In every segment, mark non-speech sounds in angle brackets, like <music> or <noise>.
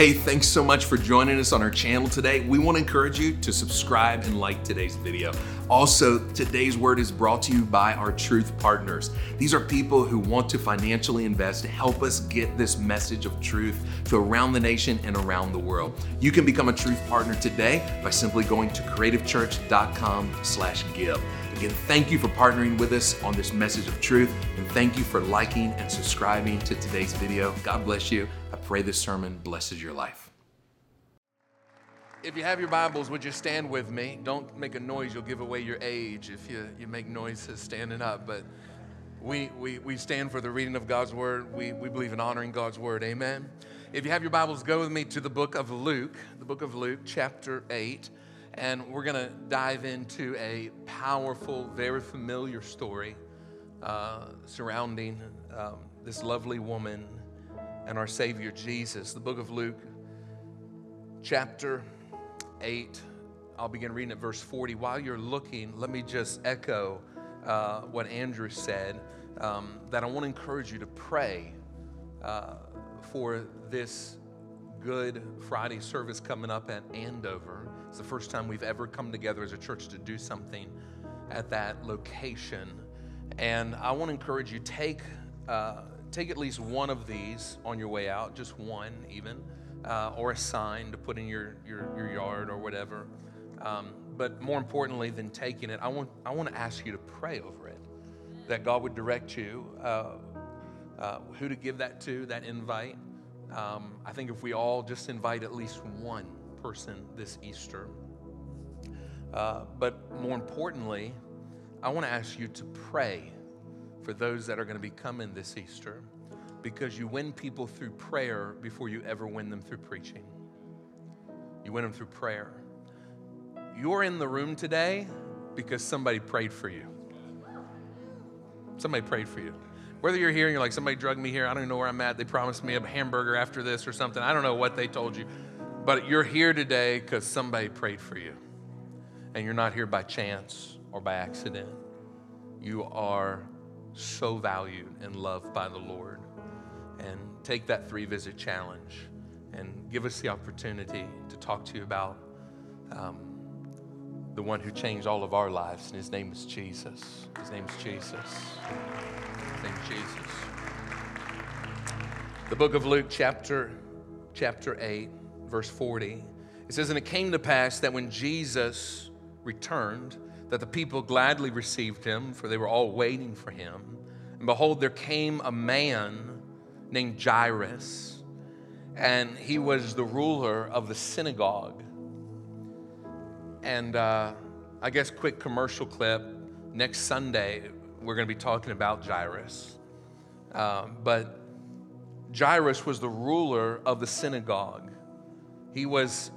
Hey, thanks so much for joining us on our channel today. We want to encourage you to subscribe and like today's video. Also, today's word is brought to you by our truth partners. These are people who want to financially invest to help us get this message of truth to around the nation and around the world. You can become a truth partner today by simply going to creativechurch.com/give. Again, thank you for partnering with us on this message of truth, and thank you for liking and subscribing to today's video. God bless you. Pray this sermon blesses your life. If you have your Bibles, would you stand with me? Don't make a noise, you'll give away your age if you, you make noises standing up. But we, we, we stand for the reading of God's word. We, we believe in honoring God's word. Amen. If you have your Bibles, go with me to the book of Luke, the book of Luke, chapter 8 and we're going to dive into a powerful, very familiar story uh, surrounding um, this lovely woman and our Savior Jesus. The book of Luke, chapter 8. I'll begin reading at verse 40. While you're looking, let me just echo uh, what Andrew said um, that I want to encourage you to pray uh, for this Good Friday service coming up at Andover. It's the first time we've ever come together as a church to do something at that location. And I want to encourage you take uh, take at least one of these on your way out, just one even, uh, or a sign to put in your your, your yard or whatever. Um, but more importantly than taking it, I want I want to ask you to pray over it, that God would direct you uh, uh who to give that to, that invite. Um, I think if we all just invite at least one person this Easter. Uh, but more importantly, I want to ask you to pray for those that are going to be coming this Easter because you win people through prayer before you ever win them through preaching. You win them through prayer. You're in the room today because somebody prayed for you. Somebody prayed for you. Whether you're here and you're like, somebody drugged me here, I don't even know where I'm at. They promised me a hamburger after this or something. I don't know what they told you. But you're here today because somebody prayed for you. And you're not here by chance or by accident. You are so valued and loved by the Lord. And take that three visit challenge and give us the opportunity to talk to you about um, the one who changed all of our lives. And his name is Jesus. His name is Jesus. His name is Jesus. The book of Luke, chapter, chapter 8 verse 40. It says, And it came to pass that when Jesus returned, that the people gladly received him, for they were all waiting for him. And behold, there came a man named Jairus, and he was the ruler of the synagogue. And uh, I guess, quick commercial clip next Sunday, we're going to be talking about Jairus. Um, but Jairus was the ruler of the synagogue. He was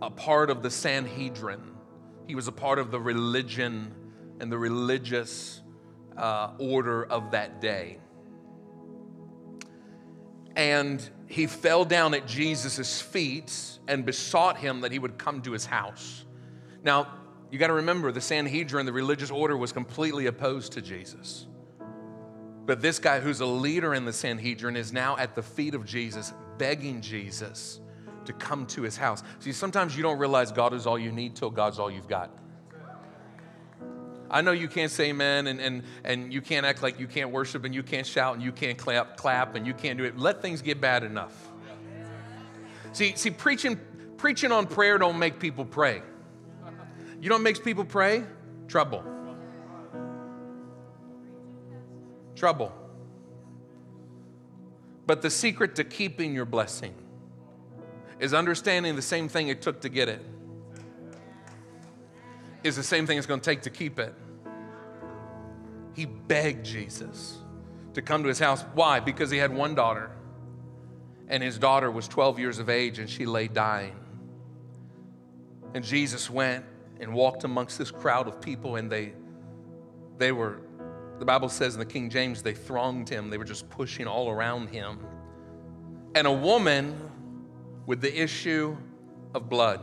a part of the Sanhedrin. He was a part of the religion and the religious uh, order of that day. And he fell down at Jesus' feet and besought him that he would come to his house. Now, you got to remember the Sanhedrin, the religious order, was completely opposed to Jesus. But this guy, who's a leader in the Sanhedrin, is now at the feet of Jesus, begging Jesus to come to his house. See, sometimes you don't realize God is all you need till God's all you've got. I know you can't say amen and, and, and you can't act like you can't worship and you can't shout and you can't clap, clap and you can't do it. Let things get bad enough. See, see, preaching, preaching on prayer don't make people pray. You don't make people pray? Trouble. Trouble. But the secret to keeping your blessing is understanding the same thing it took to get it is the same thing it's going to take to keep it. He begged Jesus to come to his house. Why? Because he had one daughter, and his daughter was 12 years of age, and she lay dying. And Jesus went and walked amongst this crowd of people, and they, they were, the Bible says in the King James, they thronged him. They were just pushing all around him. And a woman with the issue of blood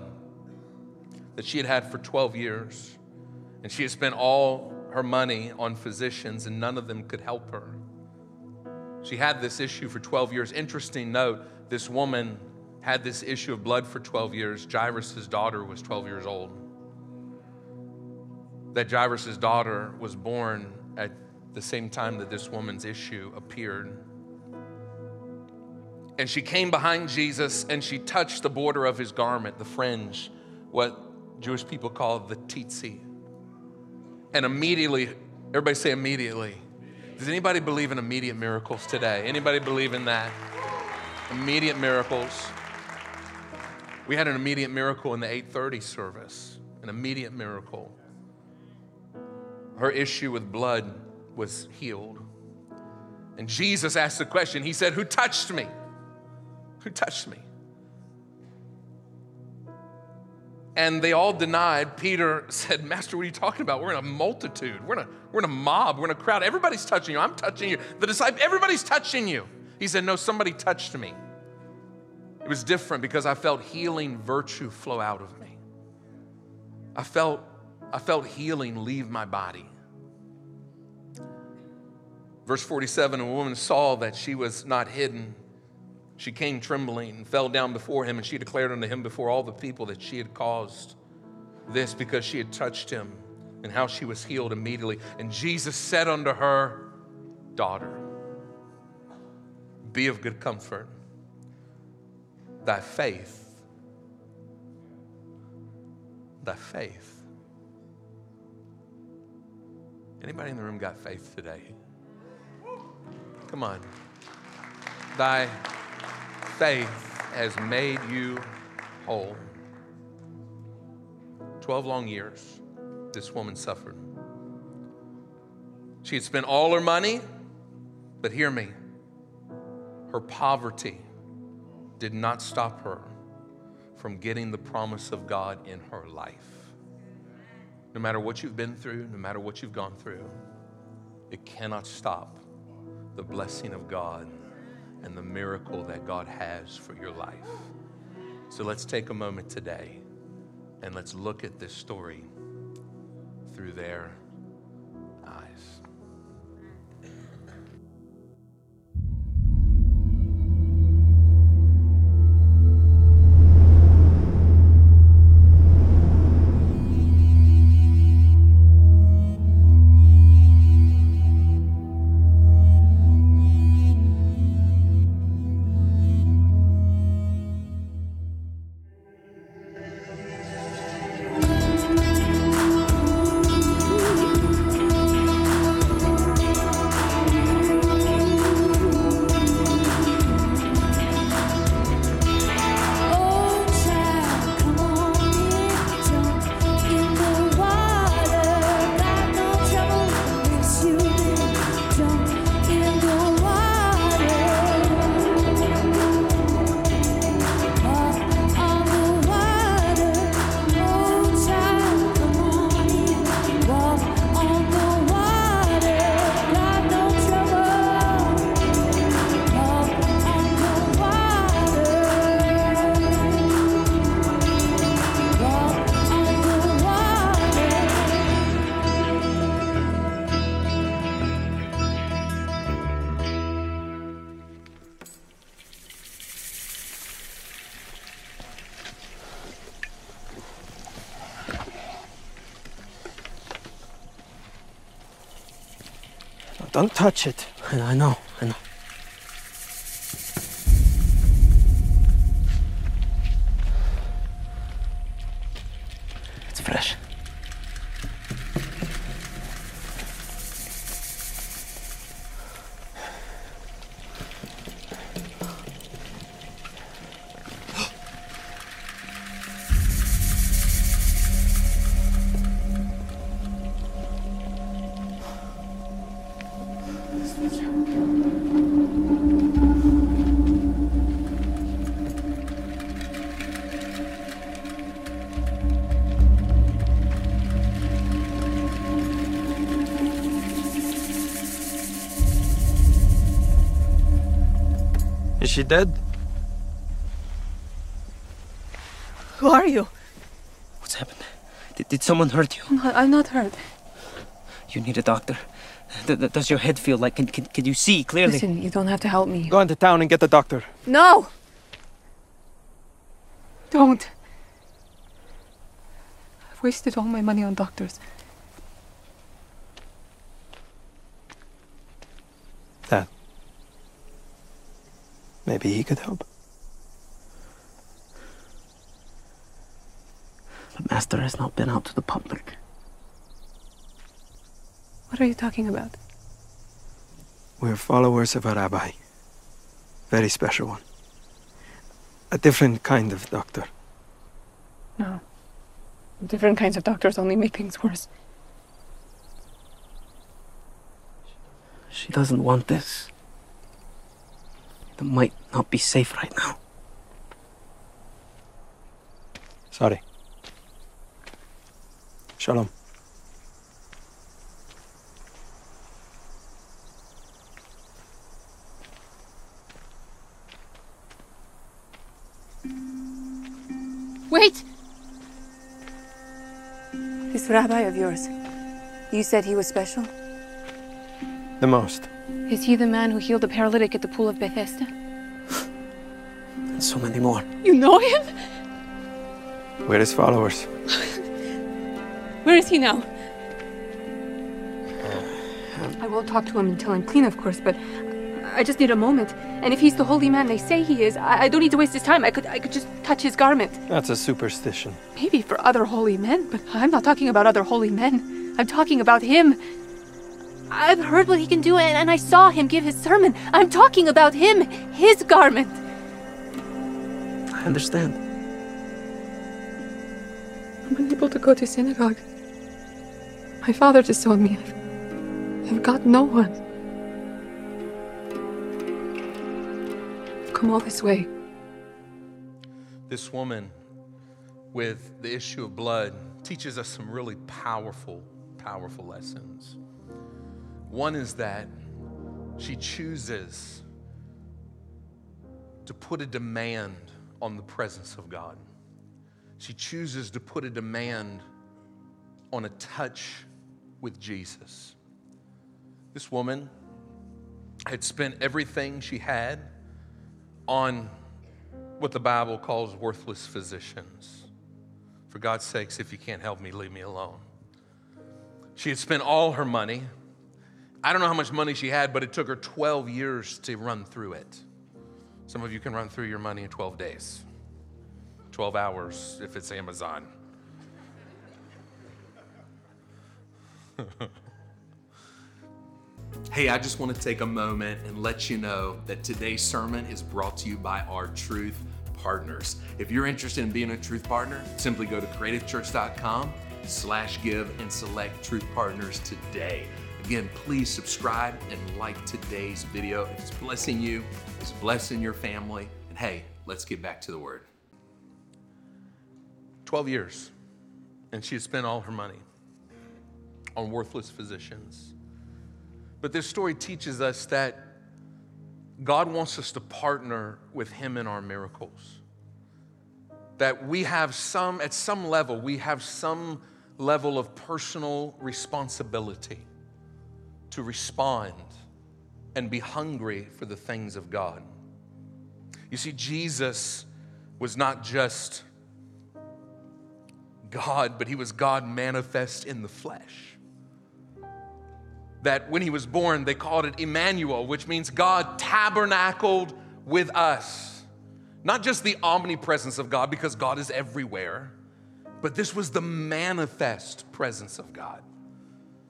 that she had had for 12 years. And she had spent all her money on physicians, and none of them could help her. She had this issue for 12 years. Interesting note this woman had this issue of blood for 12 years. Jairus' daughter was 12 years old. That Jairus' daughter was born at the same time that this woman's issue appeared. And she came behind Jesus and she touched the border of his garment, the fringe, what Jewish people call the tzitzit. And immediately, everybody say immediately. Does anybody believe in immediate miracles today? Anybody believe in that? Immediate miracles. We had an immediate miracle in the 8:30 service. An immediate miracle. Her issue with blood was healed. And Jesus asked the question. He said, "Who touched me? Who touched me?" And they all denied. Peter <laughs> said, Master, what are you talking about? We're in a multitude. We're in a, we're in a mob. We're in a crowd. Everybody's touching you. I'm touching you. The disciple, everybody's touching you. He said, No, somebody touched me. It was different because I felt healing virtue flow out of me. I felt, I felt healing leave my body. Verse 47 a woman saw that she was not hidden she came trembling and fell down before him, and she declared unto him before all the people that she had caused this because she had touched him and how she was healed immediately. And Jesus said unto her, Daughter, be of good comfort. Thy faith, thy faith. Anybody in the room got faith today? Come on. Thy faith has made you whole. 12 long years, this woman suffered. She had spent all her money, but hear me, her poverty did not stop her from getting the promise of God in her life. No matter what you've been through, no matter what you've gone through, it cannot stop the blessing of God and the miracle that God has for your life. So let's take a moment today and let's look at this story through their Don't touch it. <laughs> I know, she dead? Who are you? What's happened? Did, did someone hurt you? I'm not, I'm not hurt. You need a doctor. Th- th- does your head feel like? Can, can, can you see clearly? Listen, you don't have to help me. Go into town and get the doctor. No! Don't. I've wasted all my money on doctors. Maybe he could help. The master has not been out to the public. What are you talking about? We're followers of a rabbi. Very special one. A different kind of doctor. No. Different kinds of doctors only make things worse. She doesn't want this. It might not be safe right now. Sorry. Shalom. Wait! This rabbi of yours, you said he was special? The most. Is he the man who healed the paralytic at the pool of Bethesda? And so many more. You know him? We're his followers. <laughs> Where is he now? Uh, um, I won't talk to him until I'm clean, of course, but I just need a moment. And if he's the holy man they say he is, I, I don't need to waste his time. I could, I could just touch his garment. That's a superstition. Maybe for other holy men, but I'm not talking about other holy men. I'm talking about him. I've heard what he can do, and, and I saw him give his sermon. I'm talking about him, his garment. I understand. I'm unable to go to synagogue. My father disowned me. I've, I've got no one. I've come all this way. This woman with the issue of blood teaches us some really powerful, powerful lessons. One is that she chooses to put a demand on the presence of God. She chooses to put a demand on a touch with Jesus. This woman had spent everything she had on what the Bible calls worthless physicians. For God's sakes, if you can't help me, leave me alone. She had spent all her money. I don't know how much money she had, but it took her 12 years to run through it. Some of you can run through your money in 12 days, 12 hours if it's Amazon. <laughs> Hey, I just want to take a moment and let you know that today's sermon is brought to you by our Truth Partners. If you're interested in being a Truth Partner, simply go to creativechurch.com slash give and select Truth Partners today. Again, please subscribe and like today's video. It's blessing you, it's blessing your family. And hey, let's get back to the word. 12 years, and she had spent all her money on worthless physicians. But this story teaches us that God wants us to partner with Him in our miracles. That we have some, at some level, we have some level of personal responsibility to respond and be hungry for the things of God. You see, Jesus was not just God, but he was God manifest in the flesh. That when he was born, they called it Emmanuel, which means God tabernacled with us. Not just the omnipresence of God, because God is everywhere, but this was the manifest presence of God.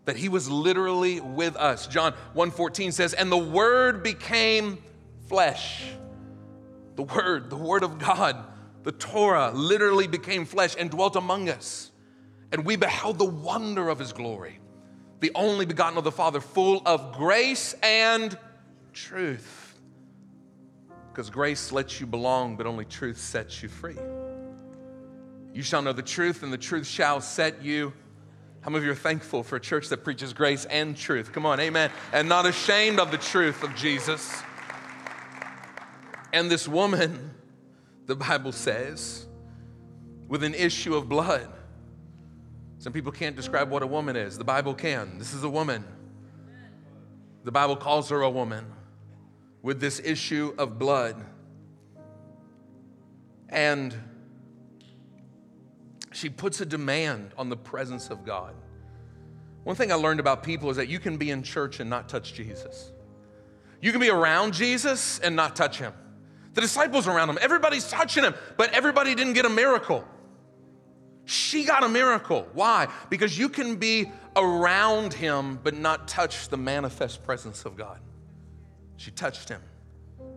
That he was literally with us. John 1:14 says, "And the word became flesh." The word, the word of God the Torah literally became flesh and dwelt among us. And we beheld the wonder of his glory, the only begotten of the Father, full of grace and truth. Because grace lets you belong, but only truth sets you free. You shall know the truth, and the truth shall set you. How many of you are thankful for a church that preaches grace and truth? Come on, amen. And not ashamed of the truth of Jesus. And this woman, the Bible says, with an issue of blood. Some people can't describe what a woman is. The Bible can. This is a woman. The Bible calls her a woman with this issue of blood. And She puts a demand on the presence of God. One thing I learned about people is that you can be in church and not touch Jesus. You can be around Jesus and not touch him. The disciples around him, everybody's touching him, but everybody didn't get a miracle. She got a miracle. Why? Because you can be around him but not touch the manifest presence of God. She touched him.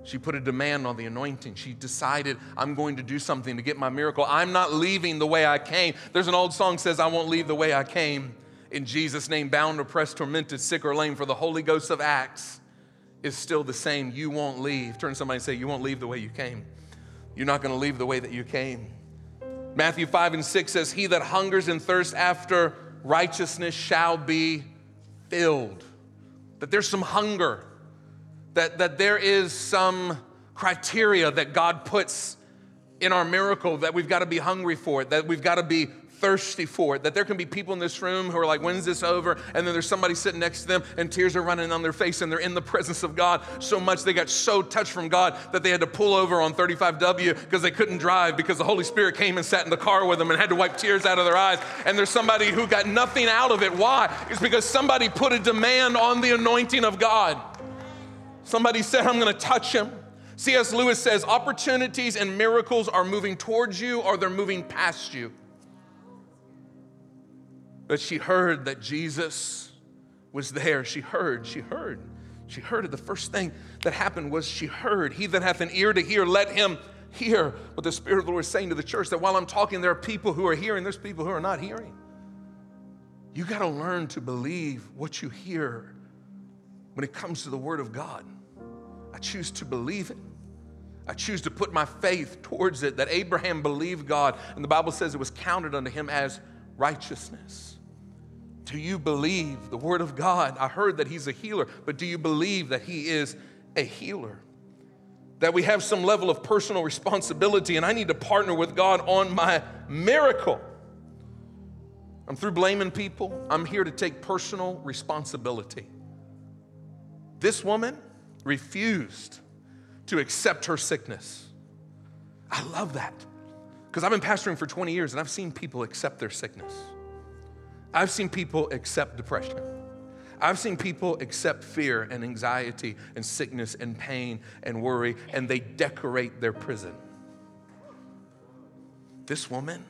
She put a demand on the anointing. She decided, I'm going to do something to get my miracle. I'm not leaving the way I came. There's an old song says, I won't leave the way I came. In Jesus' name, bound, oppressed, tormented, sick, or lame, for the Holy Ghost of Acts is still the same. You won't leave. Turn somebody and say, You won't leave the way you came. You're not going to leave the way that you came. Matthew 5 and 6 says, He that hungers and thirsts after righteousness shall be filled. That there's some hunger, that, that there is some criteria that God puts in our miracle that we've got to be hungry for it, that we've got to be thirsty for it. That there can be people in this room who are like, when's this over? And then there's somebody sitting next to them and tears are running on their face and they're in the presence of God so much they got so touched from God that they had to pull over on 35W because they couldn't drive because the Holy Spirit came and sat in the car with them and had to wipe tears out of their eyes. And there's somebody who got nothing out of it. Why? It's because somebody put a demand on the anointing of God. Somebody said, I'm going to touch him. C.S. Lewis says opportunities and miracles are moving towards you or they're moving past you. But she heard that Jesus was there. She heard, she heard, she heard it. The first thing that happened was she heard. He that hath an ear to hear, let him hear what the Spirit of the Lord is saying to the church. That while I'm talking, there are people who are hearing, there's people who are not hearing. You got to learn to believe what you hear when it comes to the Word of God. I choose to believe it. I choose to put my faith towards it that Abraham believed God, and the Bible says it was counted unto him as righteousness. Do you believe the Word of God? I heard that He's a healer, but do you believe that He is a healer? That we have some level of personal responsibility, and I need to partner with God on my miracle. I'm through blaming people, I'm here to take personal responsibility. This woman refused to accept her sickness. I love that because I've been pastoring for 20 years and I've seen people accept their sickness. I've seen people accept depression. I've seen people accept fear and anxiety and sickness and pain and worry, and they decorate their prison. This woman,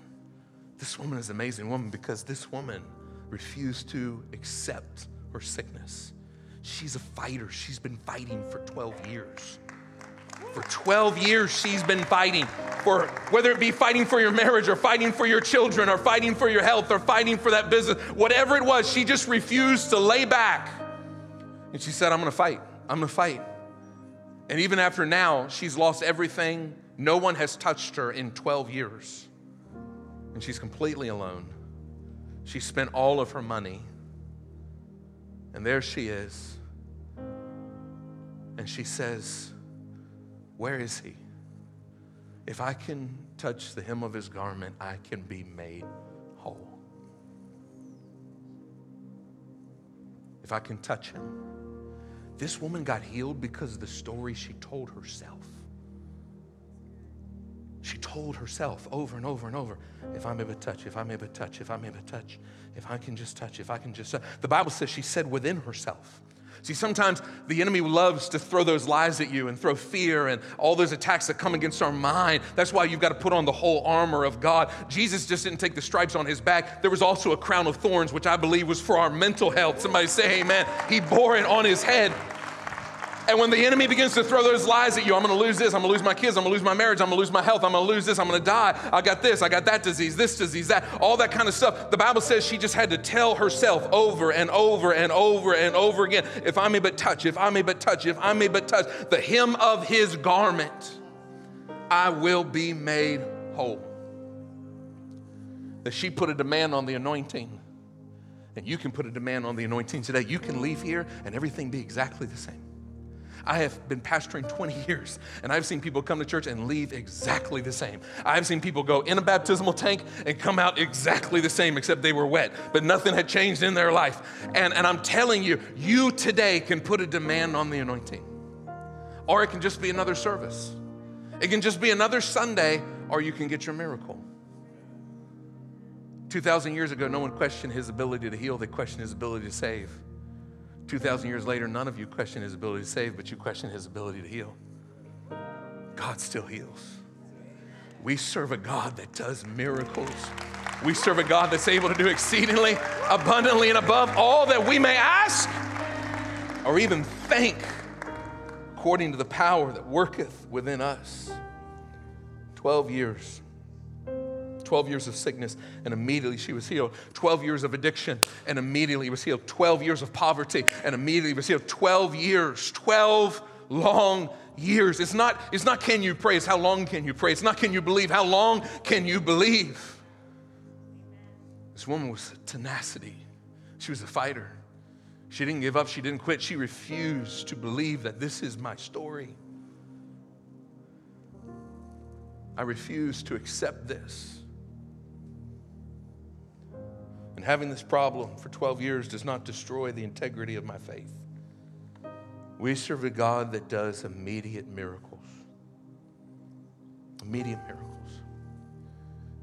this woman is an amazing woman because this woman refused to accept her sickness. She's a fighter. She's been fighting for 12 years. For 12 years, she's been fighting for whether it be fighting for your marriage or fighting for your children or fighting for your health or fighting for that business, whatever it was, she just refused to lay back. And she said, I'm gonna fight. I'm gonna fight. And even after now, she's lost everything. No one has touched her in 12 years. And she's completely alone. She spent all of her money. And there she is. And she says, where is he? If I can touch the hem of his garment, I can be made whole. If I can touch him. This woman got healed because of the story she told herself. She told herself over and over and over if I'm able to touch, if I'm able to touch, if I'm able to touch, if I can just touch, if I can just. The Bible says she said within herself. See, sometimes the enemy loves to throw those lies at you and throw fear and all those attacks that come against our mind. That's why you've got to put on the whole armor of God. Jesus just didn't take the stripes on his back, there was also a crown of thorns, which I believe was for our mental health. Somebody say, Amen. He bore it on his head and when the enemy begins to throw those lies at you, I'm gonna lose this, I'm gonna lose my kids, I'm gonna lose my marriage, I'm gonna lose my health, I'm gonna lose this, I'm gonna die, I got this, I got that disease, this disease, that, all that kind of stuff. The Bible says she just had to tell herself over and over and over and over again if I may but touch, if I may but touch, if I may but touch the hem of his garment, I will be made whole. That she put a demand on the anointing. And you can put a demand on the anointing today. You can leave here and everything be exactly the same. I have been pastoring 20 <laughs> years, and I've seen people come to church and leave exactly the same. I've seen people go in a baptismal tank and come out exactly the same, except they were wet, but nothing had changed in their life. And, and I'm telling you, you today can put a demand on the anointing, or it can just be another service. It can just be another Sunday, or you can get your miracle. 2,000 years ago, no one questioned his ability to heal, they questioned his ability to save. 2,000 years later, none of you question his ability to save, but you question his ability to heal. God still heals. We serve a God that does miracles. We serve a God that's able to do exceedingly, abundantly, and above all that we may ask or even think, according to the power that worketh within us. 12 years. 12 years of sickness, and immediately she was healed. 12 years of addiction, and immediately was healed. 12 years of poverty, and immediately was healed. 12 years, 12 long years. It's not, it's not can you pray, it's how long can you pray. It's not can you believe, how long can you believe. This woman was tenacity. She was a fighter. She didn't give up, she didn't quit. She refused to believe that this is my story. I refuse to accept this. And having this problem for 12 years does not destroy the integrity of my faith. We serve a God that does immediate miracles. Immediate miracles.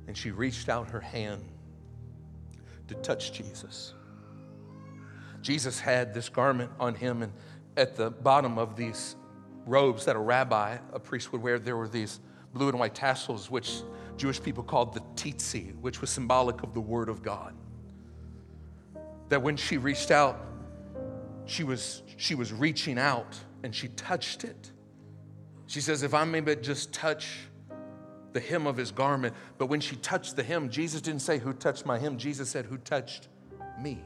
And she reached out her hand to touch Jesus. Jesus had this garment on him, and at the bottom of these robes that a rabbi, a priest would wear, there were these blue and white tassels, which Jewish people called the tzitzi, which was symbolic of the Word of God. That when she reached out, she was, she was reaching out and she touched it. She says, If I may but just touch the hem of his garment. But when she touched the hem, Jesus didn't say, Who touched my hem? Jesus said, Who touched me?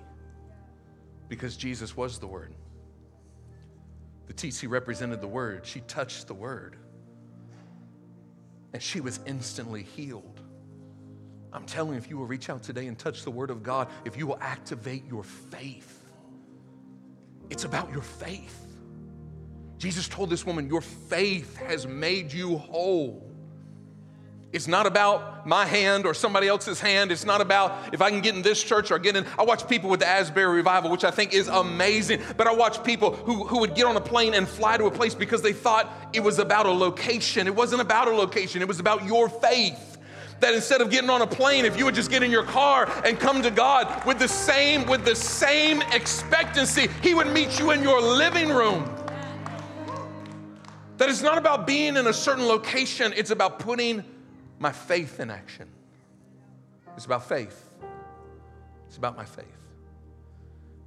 Because Jesus was the Word. The tzitzi represented the Word. She touched the Word. And she was instantly healed. I'm telling you, if you will reach out today and touch the Word of God, if you will activate your faith, it's about your faith. Jesus told this woman, Your faith has made you whole. It's not about my hand or somebody else's hand. It's not about if I can get in this church or get in. I watch people with the Asbury Revival, which I think is amazing. But I watch people who, who would get on a plane and fly to a place because they thought it was about a location. It wasn't about a location, it was about your faith. That instead of getting on a plane, if you would just get in your car and come to God with the same, with the same expectancy, He would meet you in your living room. That it's not about being in a certain location, it's about putting my faith in action. It's about faith. It's about my faith.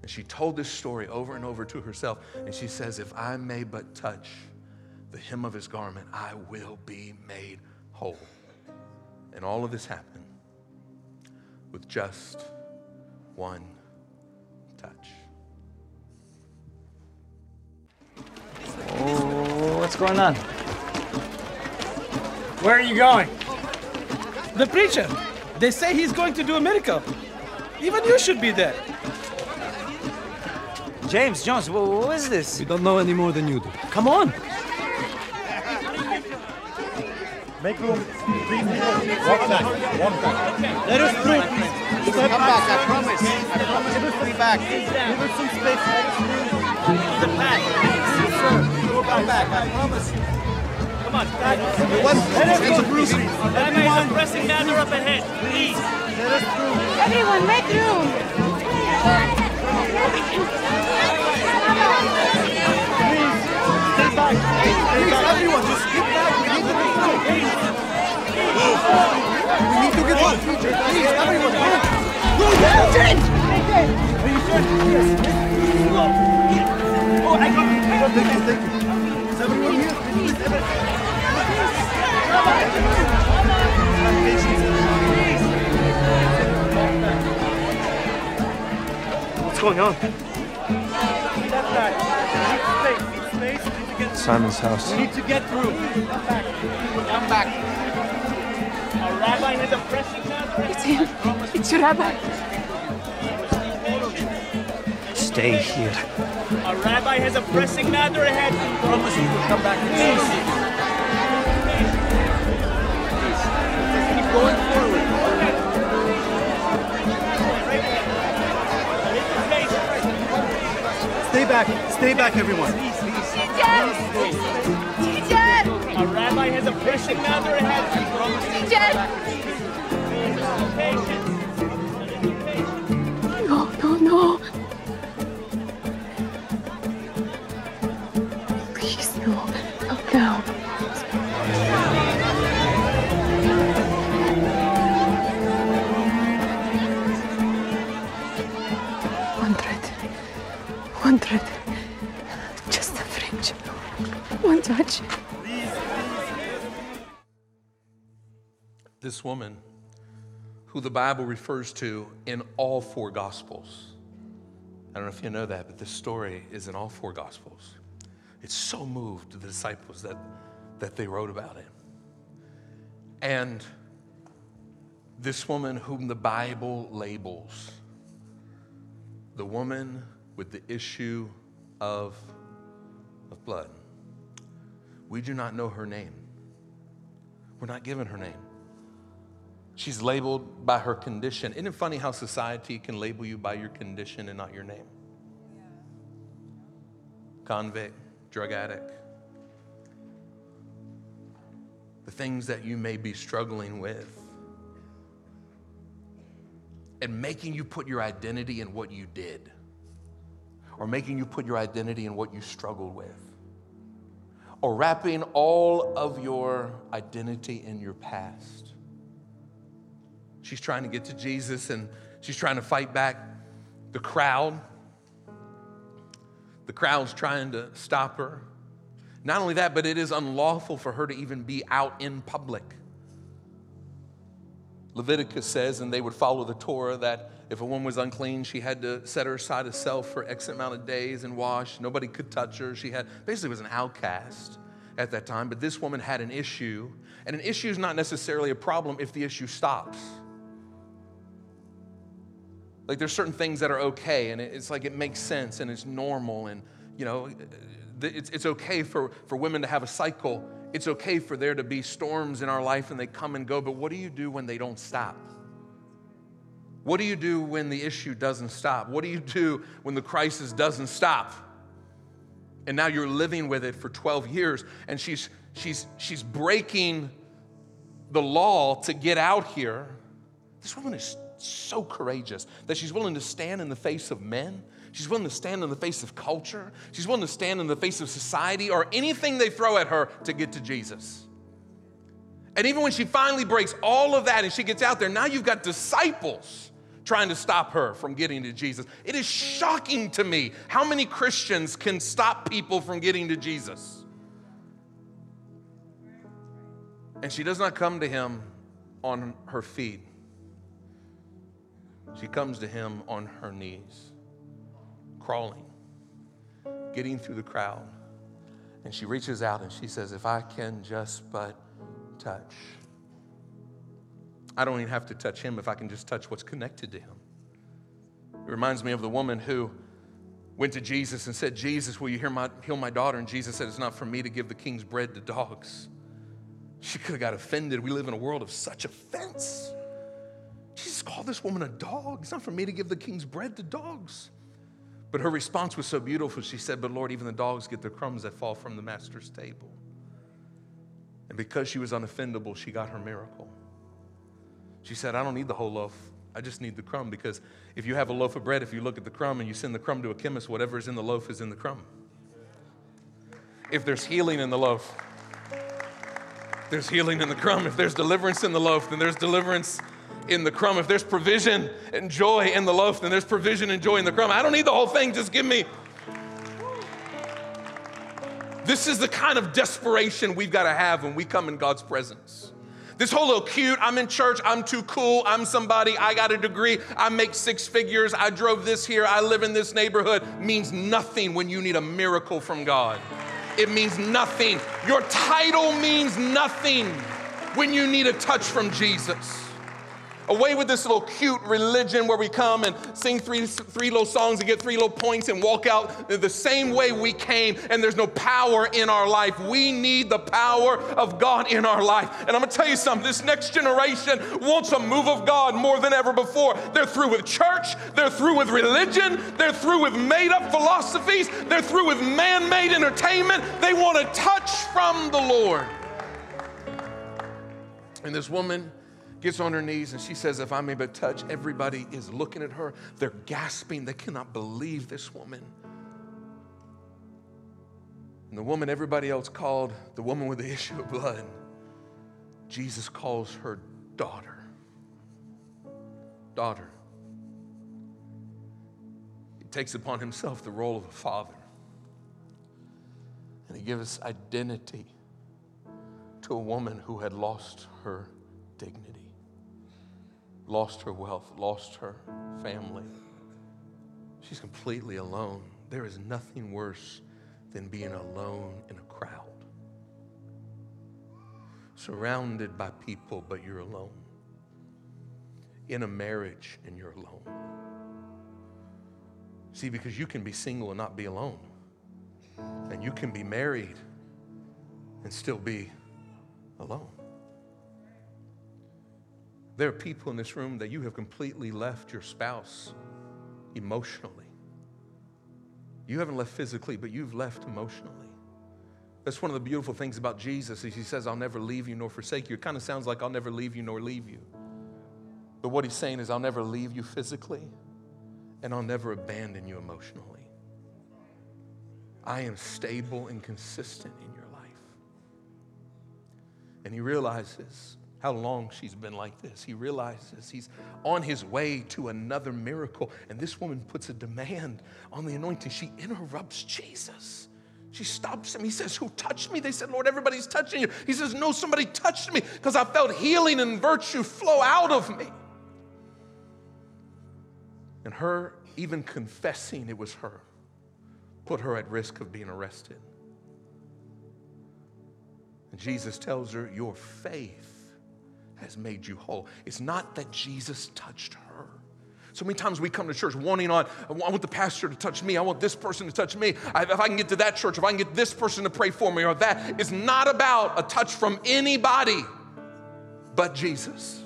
And she told this story over and over to herself. And she says, If I may but touch the hem of his garment, I will be made whole. And all of this happened with just one touch. Oh, what's going on? Where are you going? The preacher. They say he's going to do a miracle. Even you should be there. James Jones, what is this? We don't know any more than you do. Come on. Make room. Walk back. Walk back. Let us through, please. Step Come back, I promise. I promise to stay back. Give us some space. The back. Yes, sir. Go back. I promise you. Come on, guys. Everyone, let us go through, please. Everyone, pressing matter up ahead, please. Let us through. Everyone, make room. Stay back. Please, everyone, just get I got it. I got it. Thank you, thank you. Is everyone here? Please. What's going on? Step back. Need space. Need space. We need to get Simon's house. We need to get through. Come back. Come back. Our rabbi has a pressing matter. It's him. It's your rabbi. Stay here. Our rabbi has a pressing matter ahead. Promise you will come back. Please. Keep going forward. Stay back. Stay back, everyone. Teacher! Teacher! Our rabbi has a pressing matter ahead. Teacher! Patience. much This woman, who the Bible refers to in all four Gospels, I don't know if you know that, but this story is in all four Gospels. It so moved the disciples that, that they wrote about it. And this woman, whom the Bible labels the woman with the issue of, of blood we do not know her name. We're not given her name. She's labeled by her condition. Isn't it funny how society can label you by your condition and not your name? Convict, drug addict. The things that you may be struggling with. And making you put your identity in what you did, or making you put your identity in what you struggled with or wrapping all of your identity in your past. She's trying to get to Jesus and she's trying to fight back the crowd. The crowd's trying to stop her. Not only that, but it is unlawful for her to even be out in public. Leviticus says, and they would follow the Torah, that if a woman was unclean, she had to set her aside herself for X amount of days and wash. Nobody could touch her. She had basically was an outcast at that time. But this woman had an issue, and an issue is not necessarily a problem if the issue stops. Like there's certain things that are okay, and it's like it makes sense and it's normal, and you know, it's, it's okay for, for women to have a cycle. It's okay for there to be storms in our life and they come and go, but what do you do when they don't stop? What do you do when the issue doesn't stop? What do you do when the crisis doesn't stop? And now you're living with it for 12 years, and she's, she's, she's breaking the law to get out here. This woman is so courageous that she's willing to stand in the face of men. She's willing to stand in the face of culture. She's willing to stand in the face of society or anything they throw at her to get to Jesus. And even when she finally breaks all of that and she gets out there, now you've got disciples trying to stop her from getting to Jesus. It is shocking to me how many Christians can stop people from getting to Jesus. And she does not come to him on her feet. She comes to him on her knees, crawling, getting through the crowd. And she reaches out and she says, If I can just but touch. I don't even have to touch him if I can just touch what's connected to him. It reminds me of the woman who went to Jesus and said, Jesus, will you hear my, heal my daughter? And Jesus said, It's not for me to give the king's bread to dogs. She could have got offended. We live in a world of such offense. Jesus called this woman a dog. It's not for me to give the king's bread to dogs. But her response was so beautiful. She said, But Lord, even the dogs get the crumbs that fall from the master's table. And because she was unoffendable, she got her miracle. She said, I don't need the whole loaf. I just need the crumb because if you have a loaf of bread, if you look at the crumb and you send the crumb to a chemist, whatever is in the loaf is in the crumb. If there's healing in the loaf, there's healing in the crumb. If there's deliverance in the loaf, then there's deliverance in the crumb. If there's provision and joy in the loaf, then there's provision and joy in the crumb. I don't need the whole thing, just give me. This is the kind of desperation we've got to have when we come in God's presence. This whole little cute, I'm in church, I'm too cool, I'm somebody, I got a degree, I make six figures, I drove this here, I live in this neighborhood means nothing when you need a miracle from God. It means nothing. Your title means nothing when you need a touch from Jesus. Away with this little cute religion where we come and sing three, three little songs and get three little points and walk out the same way we came, and there's no power in our life. We need the power of God in our life. And I'm gonna tell you something this next generation wants a move of God more than ever before. They're through with church, they're through with religion, they're through with made up philosophies, they're through with man made entertainment. They want a touch from the Lord. And this woman, gets on her knees and she says, If I may but touch, everybody is looking at her. They're gasping. They cannot believe this woman. And the woman everybody else called the woman with the <laughs> issue of blood, Jesus calls her daughter. Daughter. He takes upon himself the role of a father. And he gives identity to a woman who had lost her dignity, lost her wealth, lost her family. She's completely alone. There is nothing worse than being alone in a crowd, surrounded by people, but you're alone, in a marriage and you're alone. See, because you can be single and not be alone, and you can be married and still be alone. There are people in this room that you have completely left your spouse emotionally. You haven't left physically, but you've left emotionally. That's one of the beautiful things about Jesus is he says, I'll never leave you nor forsake you. It kind of sounds like I'll never leave you nor leave you. But what he's saying is, I'll never leave you physically and I'll never abandon you emotionally. I am stable and consistent in your life. And he realizes how long she's been like this. He realizes he's on his way to another miracle. And this woman puts a demand on the anointing. She interrupts Jesus. She stops him. He says, Who touched me? They said, Lord, everybody's touching you. He says, No, somebody touched me because I felt healing and virtue flow out of me. And her even confessing it was her put her at risk of being arrested. And Jesus tells her, Your faith has made you whole. It's not that Jesus touched her. So many times we come to church wanting on, I want the pastor to touch me. I want this person to touch me. If I can get to that church, if I can get this person to pray for me or that, it's not about a touch from anybody but Jesus.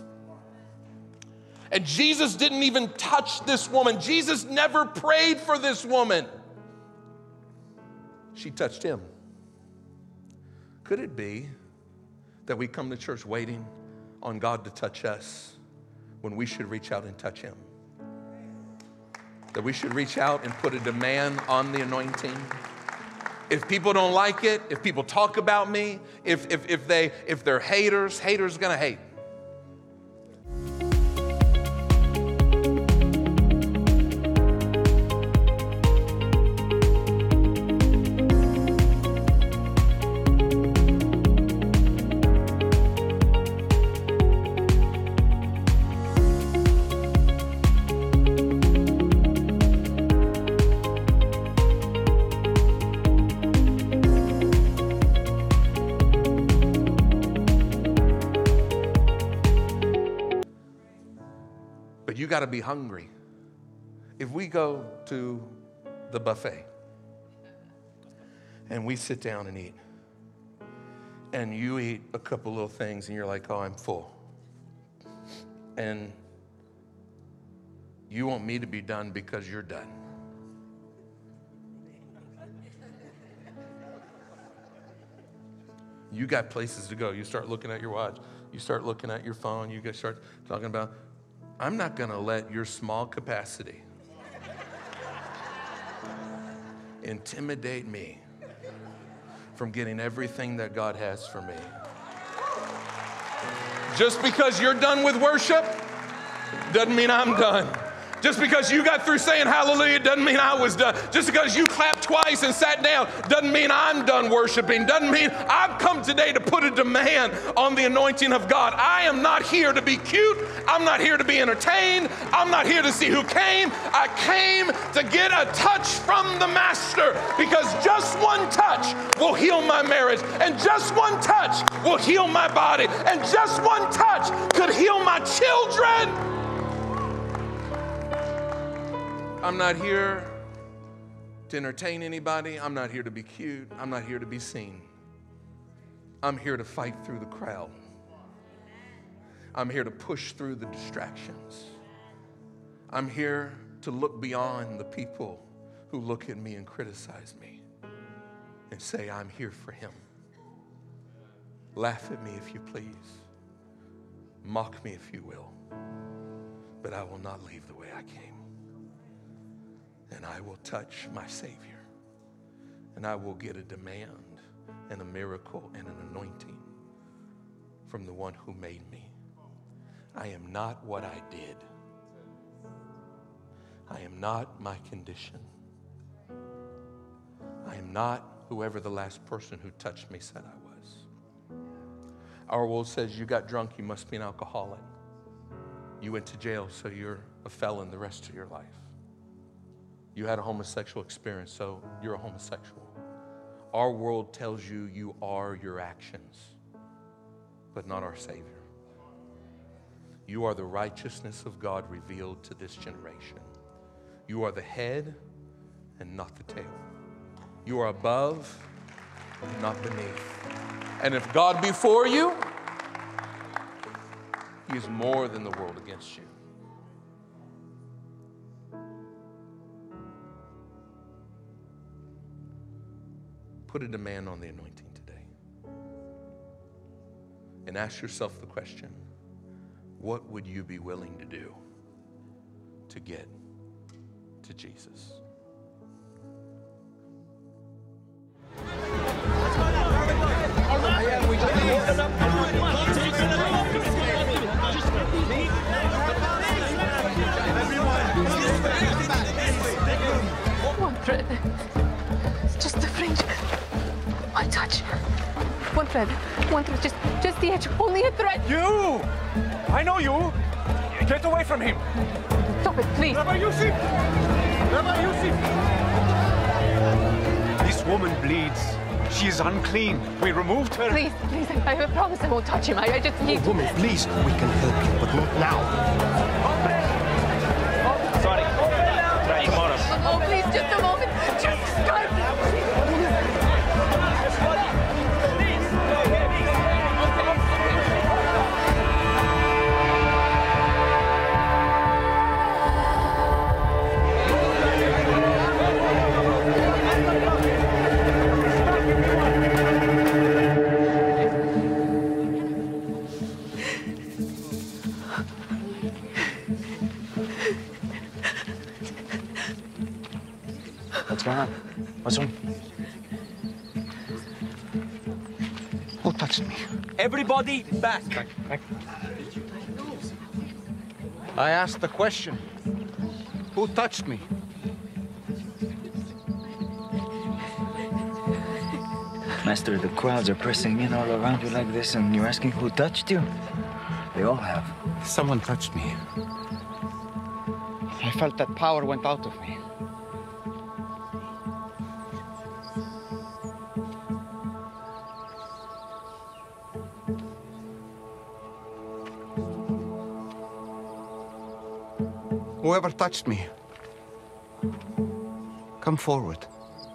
And Jesus didn't even touch this woman. Jesus never prayed for this woman. She touched him. Could it be that we come to church waiting on God to touch us when we should reach out and touch him? That we should reach out and put a demand on the anointing? If people don't like it, if people talk about me, if, if, if, they, if they're haters, haters are gonna hate. Got to be hungry. If we go to the buffet and we sit down and eat, and you eat a couple little things and you're like, oh, I'm full. And you want me to be done because you're done. You got places to go. You start looking at your watch. You start looking at your phone. You start talking about, I'm not going to let your small capacity intimidate me from getting everything that God has for me. Just because you're done with worship doesn't mean I'm done. Just because you got through saying hallelujah doesn't mean I was done. Just because you clapped twice and sat down doesn't mean I'm done worshiping. Doesn't mean I've come today to put a demand on the anointing of God. I am not here to be cute. I'm not here to be entertained. I'm not here to see who came. I came to get a touch from the Master because just one touch will heal my marriage, and just one touch will heal my body, and just one touch could heal my children. I'm not here to entertain anybody. I'm not here to be cute. I'm not here to be seen. I'm here to fight through the crowd. I'm here to push through the distractions. I'm here to look beyond the people who look at me and criticize me and say, I'm here for him. Laugh at me if you please. Mock me if you will. But I will not leave the way I came and I will touch my Savior. And I will get a demand and a miracle and an anointing from the one who made me. I am not what I did. I am not my condition. I am not whoever the last person who touched me said I was. Our world says you got drunk, you must be an alcoholic. You went to jail, so you're a felon the rest of your life. You had a homosexual experience, so you're a homosexual. Our world tells you you are your actions, but not our Savior. You are the righteousness of God revealed to this generation. You are the head and not the tail. You are above, not beneath. And if God be for you, He is more than the world against you. Put a demand on the anointing today. And ask yourself the question what would you be willing to do to get to Jesus? Thread. One thread. Just, just the edge. Only a thread. You! I know you! Get away from him! Stop it, please. Rabbi Yusuf! Rabbi Yusuf! This woman bleeds. She is unclean. We removed her. Please, please. I, I promise I won't touch him. I, I just need. Oh, woman, please, we can help you, but not now. Sorry. Try tomorrow. Oh, please, just a moment. Everybody back. I asked the question. Who touched me? Master, the crowds are pressing in all around you like this, and you're asking who touched you? They all have. Someone touched me. I felt that power went out of me. Whoever touched me, come forward.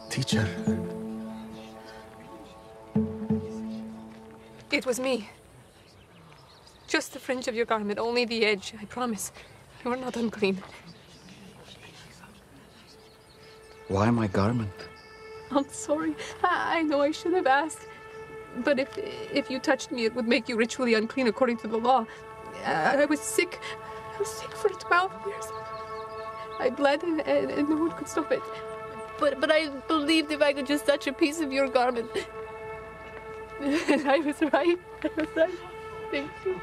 Teacher. It was me. Just the fringe of your garment, only the edge, I promise. You are not unclean. Why my garment? I'm sorry. I, I know I should have asked. But if if you touched me, it would make you ritually unclean according to the law. I, I was sick. I was sick for 12 years. I bled and, and, and no one could stop it. But but I believed if I could just touch a piece of your garment. and <laughs> I was right. I was right. Thank you.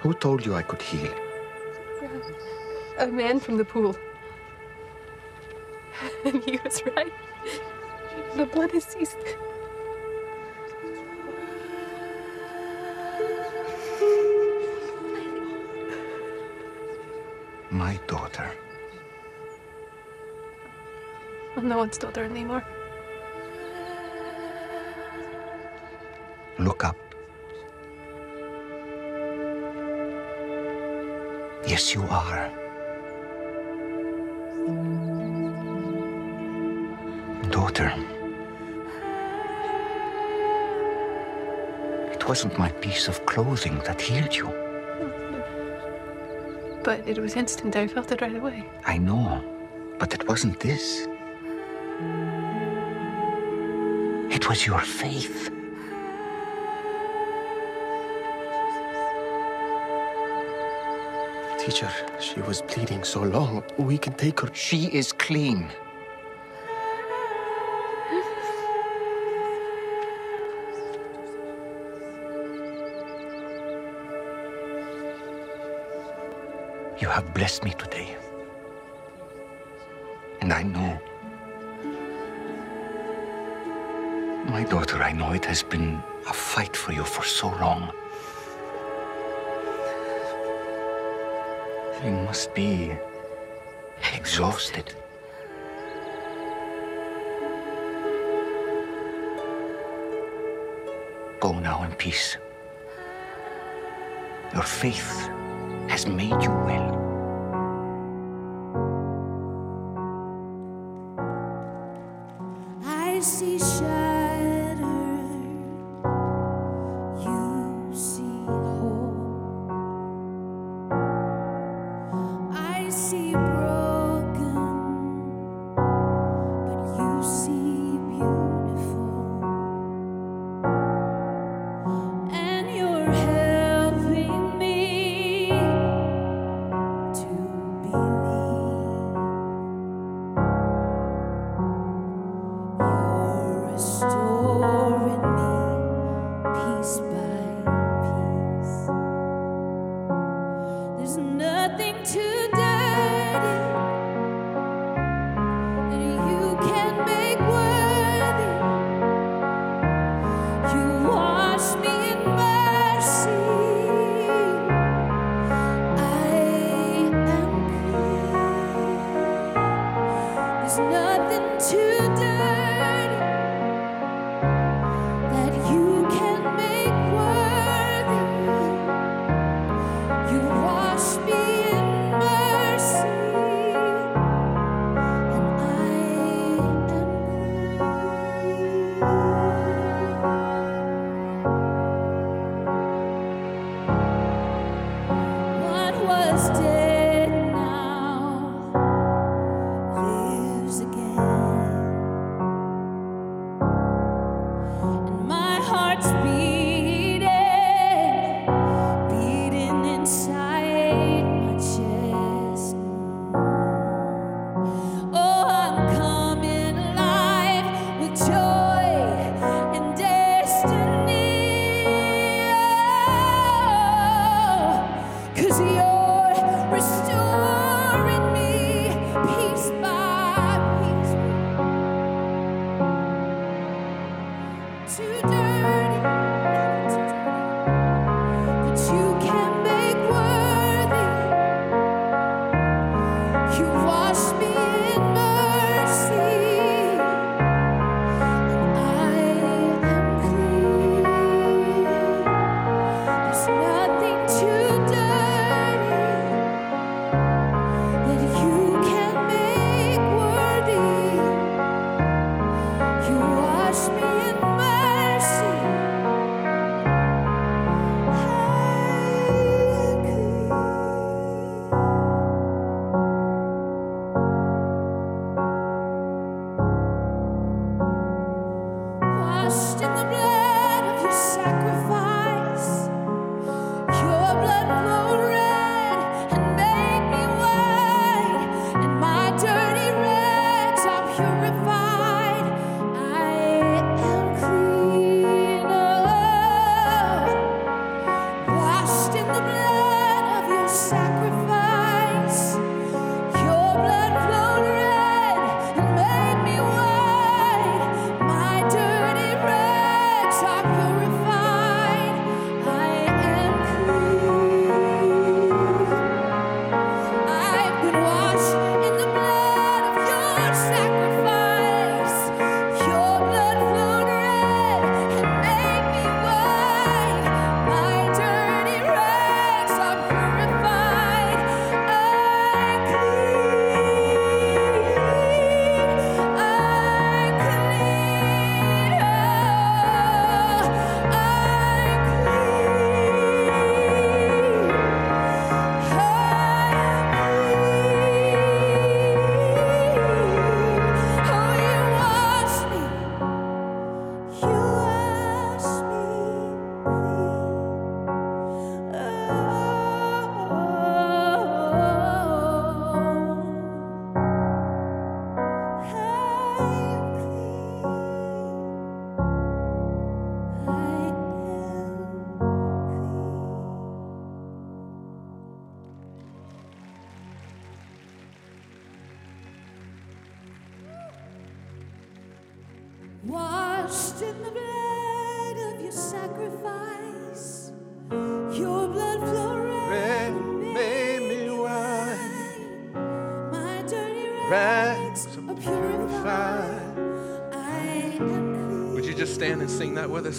Who told you I could heal? A man from the pool. <laughs> And he was right. The blood has ceased. My daughter. I'm no one's daughter anymore. Look up. Yes, you are. Daughter. It wasn't my piece of clothing that healed you. But it was instant. I felt it right away. I know, but it wasn't this. It was your faith. Teacher, she was bleeding so long. We can take her. She is clean. have blessed me today. And I know. My daughter, I know it has been a fight for you for so long. You must be exhausted. Go now in peace. Your faith has made you well. today.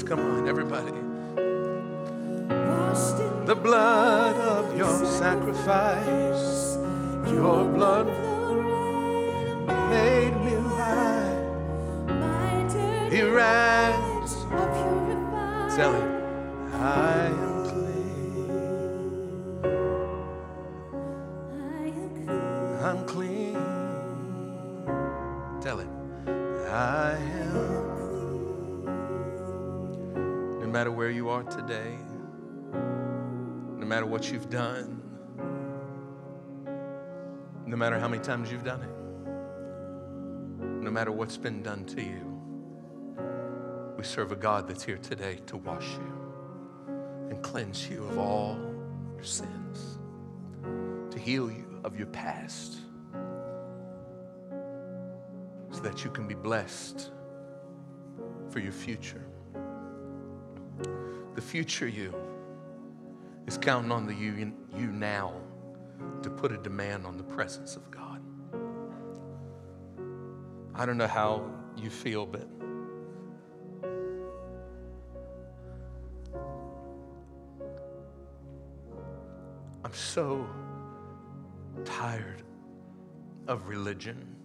Come on, you've done, no matter how many times you've done it, no matter what's been done to you, we serve a God that's here today to wash you and cleanse you of all your sins, to heal you of your past, so that you can be blessed for your future. The future you is counting on the you, you now to put a demand on the presence of God. I don't know how you feel, but I'm so tired of religion.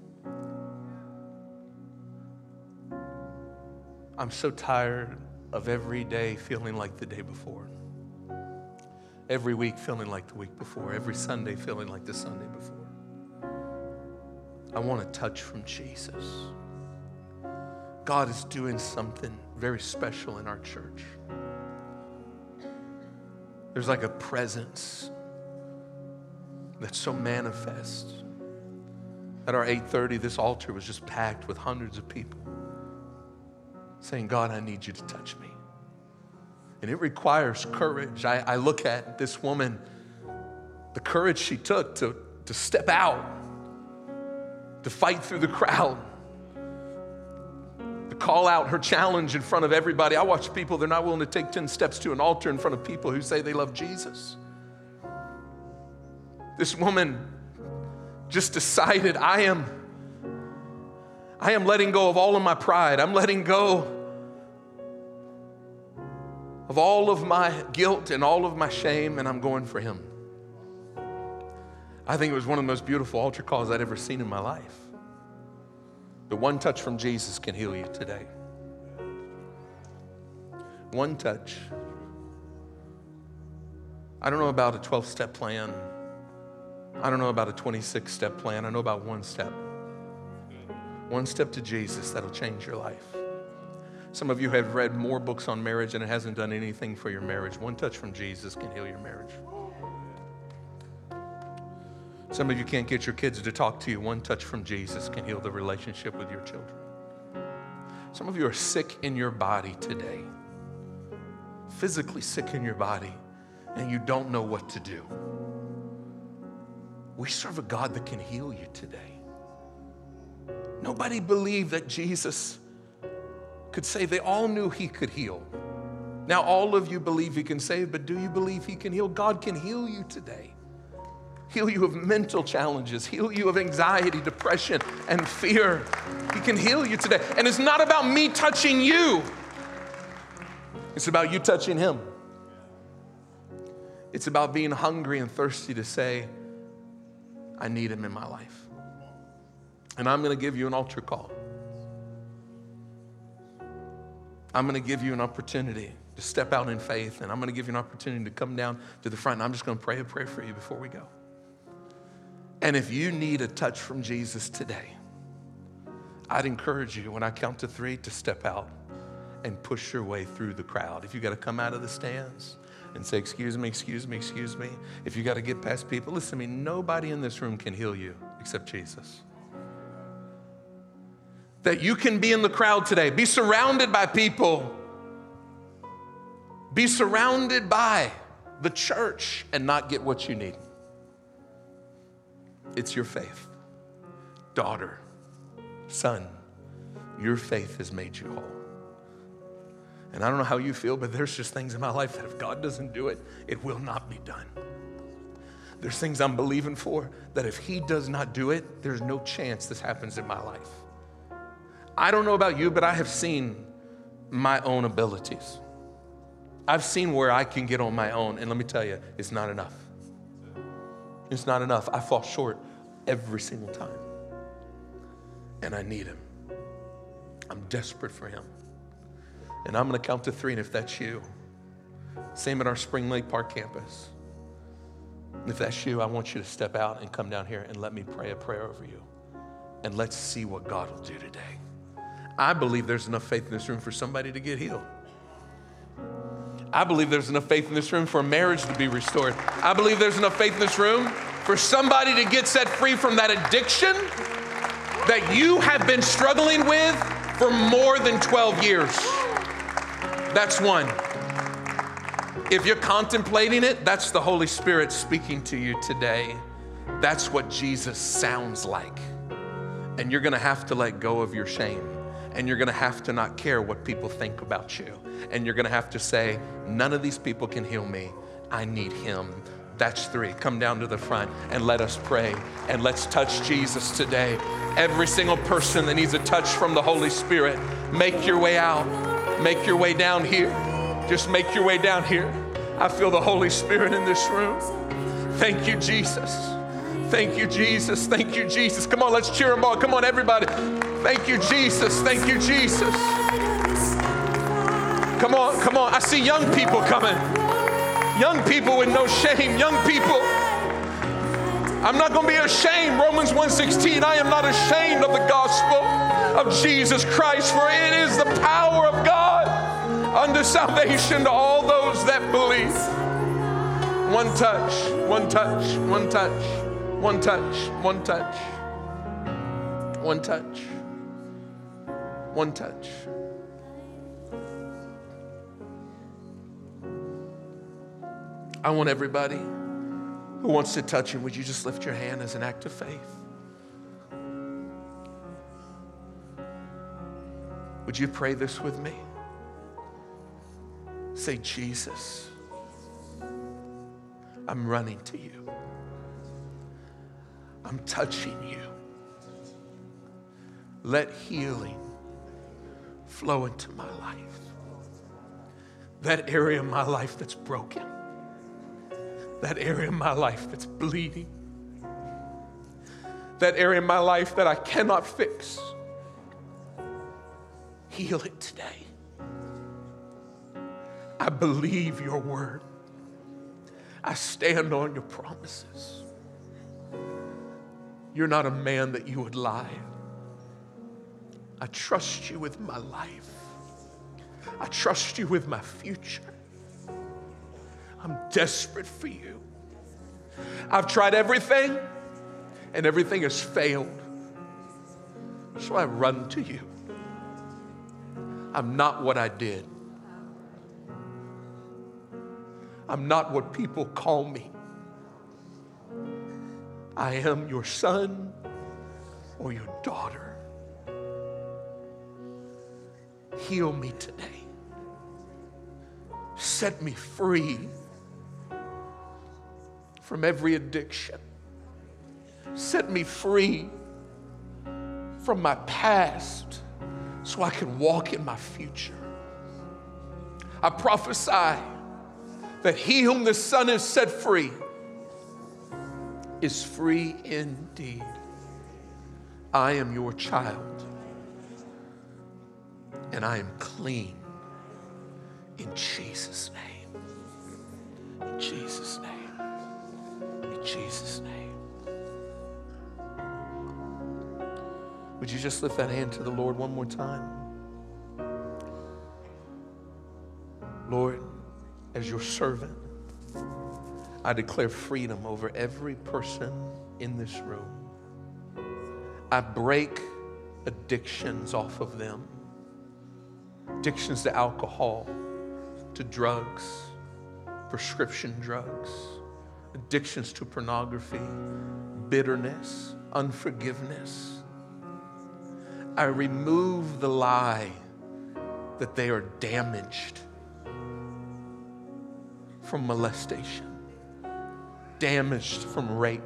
I'm so tired of every day feeling like the day before. Every week feeling like the week before. Every Sunday feeling like the Sunday before. I want a touch from Jesus. God is doing something very special in our church. There's like a presence that's so manifest. At our 8:30 this altar was just packed with hundreds of people saying, God, I need you to touch me. And it requires courage. I, I look at this woman, the courage she took to, to step out, to fight through the crowd, to call out her challenge in front of everybody. I watch people, they're not willing to take 10 steps to an altar in front of people who say they love Jesus. This woman just decided, I am I am letting go of all of my pride. I'm letting go of all of my guilt and all of my shame, and I'm going for Him. I think it was one of the most beautiful altar calls I'd ever seen in my life. The one touch from Jesus can heal you today. One touch. I don't know about a 12 step plan. I don't know about a 26 step plan. I know about one step. One step to Jesus that'll change your life. Some of you have read more books on marriage and it hasn't done anything for your marriage. One touch from Jesus can heal your marriage. Some of you can't get your kids to talk to you. One touch from Jesus can heal the relationship with your children. Some of you are sick in your body today, physically sick in your body, and you don't know what to do. We serve a God that can heal you today. Nobody believed that Jesus could save. They all knew he could heal. Now, all of you believe he can save, but do you believe he can heal? God can heal you today. Heal you of mental challenges, heal you of anxiety, depression, and fear. He can heal you today. And it's not about me touching you, it's about you touching him. It's about being hungry and thirsty to say, I need him in my life. And I'm going to give you an altar call. I'm going to give you an opportunity to step out in faith, and I'm going to give you an opportunity to come down to the front, and I'm just going to pray a prayer for you before we go. And if you need a touch from Jesus today, I'd encourage you when I count to three to step out and push your way through the crowd. If you got to come out of the stands and say, Excuse me, excuse me, excuse me, if you got to get past people, listen to me, nobody in this room can heal you except Jesus that you can be in the crowd today, be surrounded by people, be surrounded by the church and not get what you need. It's your faith. Daughter, son, your faith has made you whole. And I don't know how you feel, but there's just things in my life that if God doesn't do it, it will not be done. There's things I'm believing for that if He does not do it, there's no chance this happens in my life. I don't know about you, but I have seen my own abilities. I've seen where I can get on my own, and let me tell you, it's not enough. It's not enough. I fall short every single time. And I need Him. I'm desperate for Him. And I'm going to count to three, and if that's you, same at our Spring Lake Park campus. If that's you, I want you to step out and come down here and let me pray a prayer over you. And let's see what God will do today. I believe there's enough faith in this room for somebody to get healed. I believe there's enough faith in this room for a marriage to be restored. I believe there's enough faith in this room for somebody to get set free from that addiction that you have been struggling with for more than 12 years. That's one. If you're contemplating it, that's the Holy Spirit speaking to you today. That's what Jesus sounds like. And you're gonna have to let go of your shame. And you're gonna have to not care what people think about you. And you're gonna have to say, none of these people can heal me. I need Him. That's three. Come down to the front and let us pray. And let's touch Jesus today. Every single person that needs a touch from the Holy Spirit, make your way out. Make your way down here. Just make your way down here. I feel the Holy Spirit in this room. Thank you, Jesus. Thank you, Jesus. Thank you, Jesus. Come on, let's cheer them all. Come on, everybody. Thank you, Jesus. Thank you, Jesus. Come on, come on. I see young people coming. Young people with no shame. Young people. I'm not going to be ashamed. Romans 1:16. I am not ashamed of the gospel of Jesus Christ, for it is the power of God unto salvation to all those that believe. One touch, one touch, one touch, one touch, one touch, one touch, one touch. I want everybody who wants to touch him, would you just lift your hand as an act of faith? Would you pray this with me? Say, Jesus, I'm running to you. I'm touching you. Let healing flow into my life. That area of my life that's broken, that area of my life that's bleeding, that area of my life that I cannot fix. Heal it today. I believe your word. I stand on your promises. You're not a man that you would lie. I trust you with my life. I trust you with my future. I'm desperate for you. I've tried everything, and everything has failed. So I run to you. I'm not what I did. I'm not what people call me. I am your son or your daughter. Heal me today. Set me free from every addiction. Set me free from my past so I can walk in my future. I prophesy that he whom the Son has set free is free indeed. I am your child, and I am clean in Jesus' name. In Jesus' name. In Jesus' name. Would you just lift that hand to the Lord one more time? Lord, as your servant, I declare freedom over every person in this room. I break addictions off of them addictions to alcohol, to drugs, prescription drugs, addictions to pornography, bitterness, unforgiveness. I remove the lie that they are damaged from molestation, damaged from rape.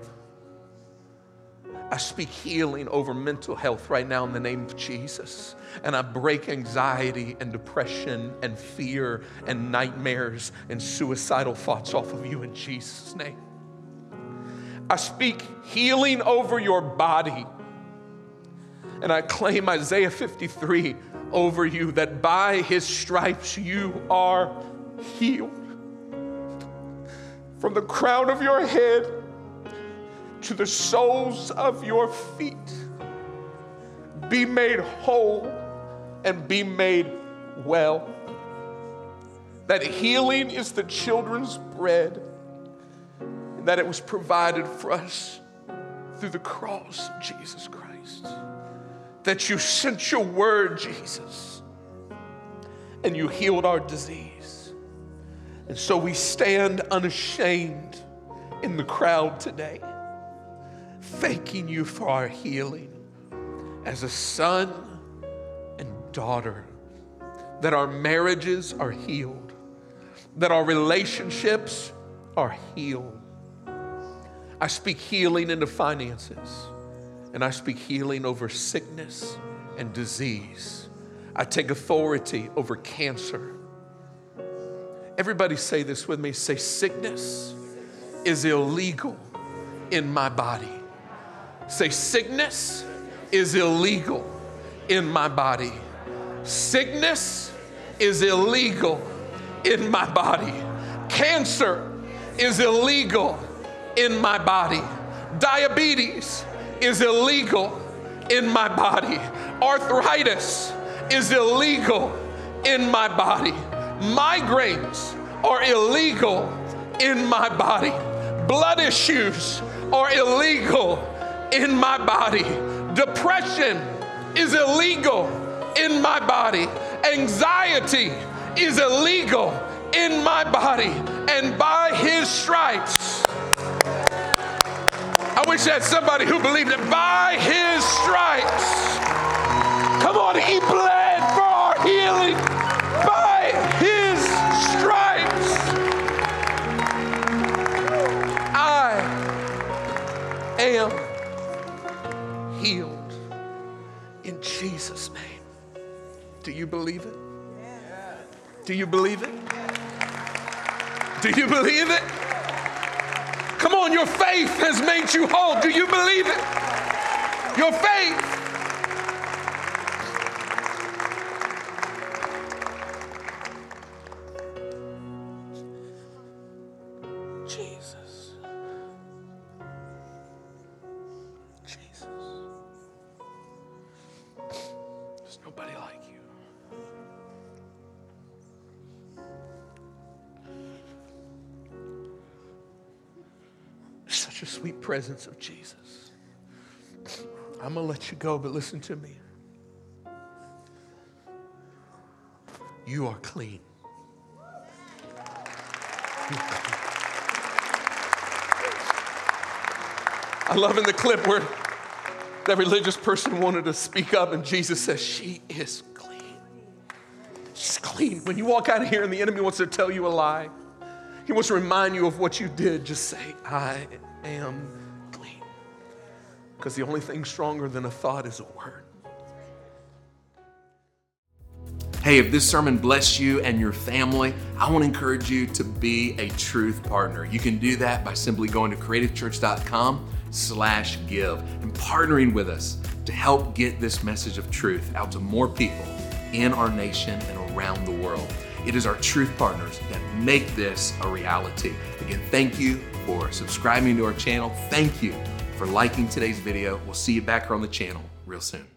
I speak healing over mental health right now in the name of Jesus. And I break anxiety and depression and fear and nightmares and suicidal thoughts off of you in Jesus' name. I speak healing over your body. And I claim Isaiah 53 over you that by his stripes you are healed. From the crown of your head to the soles of your feet. Be made whole and be made well. That healing is the children's bread, and that it was provided for us through the cross of Jesus Christ. That you sent your word, Jesus, and you healed our disease. And so we stand unashamed in the crowd today thanking you for our healing as a son and daughter, that our marriages are healed, that our relationships are healed. I speak healing into finances, and I speak healing over sickness and disease. I take authority over cancer. Everybody say this with me say, sickness is illegal in my body. Say, sickness is illegal in my body. Sickness is illegal in my body. Cancer is illegal in my body. Diabetes is illegal in my body. Arthritis is illegal in my body. Migraines are illegal in my body. Blood issues are illegal in my body. Depression is illegal in my body. Anxiety is illegal in my body. And by his stripes, I wish I had somebody who believed that by his stripes, come on, he bled for our healing. By his stripes, I am in Jesus' name. Do you believe it? Do you believe it? Do you believe it? Come on, your faith has made you whole. Do you believe it? Your faith. Presence of Jesus. I'm going to let you go, but listen to me. You are clean. I love in the clip where that religious person wanted to speak up, and Jesus says, She is clean. She's clean. When you walk out of here and the enemy wants to tell you a lie, he wants to remind you of what you did. Just say, I am. Because the only thing stronger than a thought is a word. Hey, if this sermon blessed you and your family, I want to encourage you to be a truth partner. You can do that by simply going to creativechurch.com slash give and partnering with us to help get this message of truth out to more people in our nation and around the world. It is our truth partners that make this a reality. Again, thank you for subscribing to our channel. Thank you for liking today's video. We'll see you back here on the channel real soon.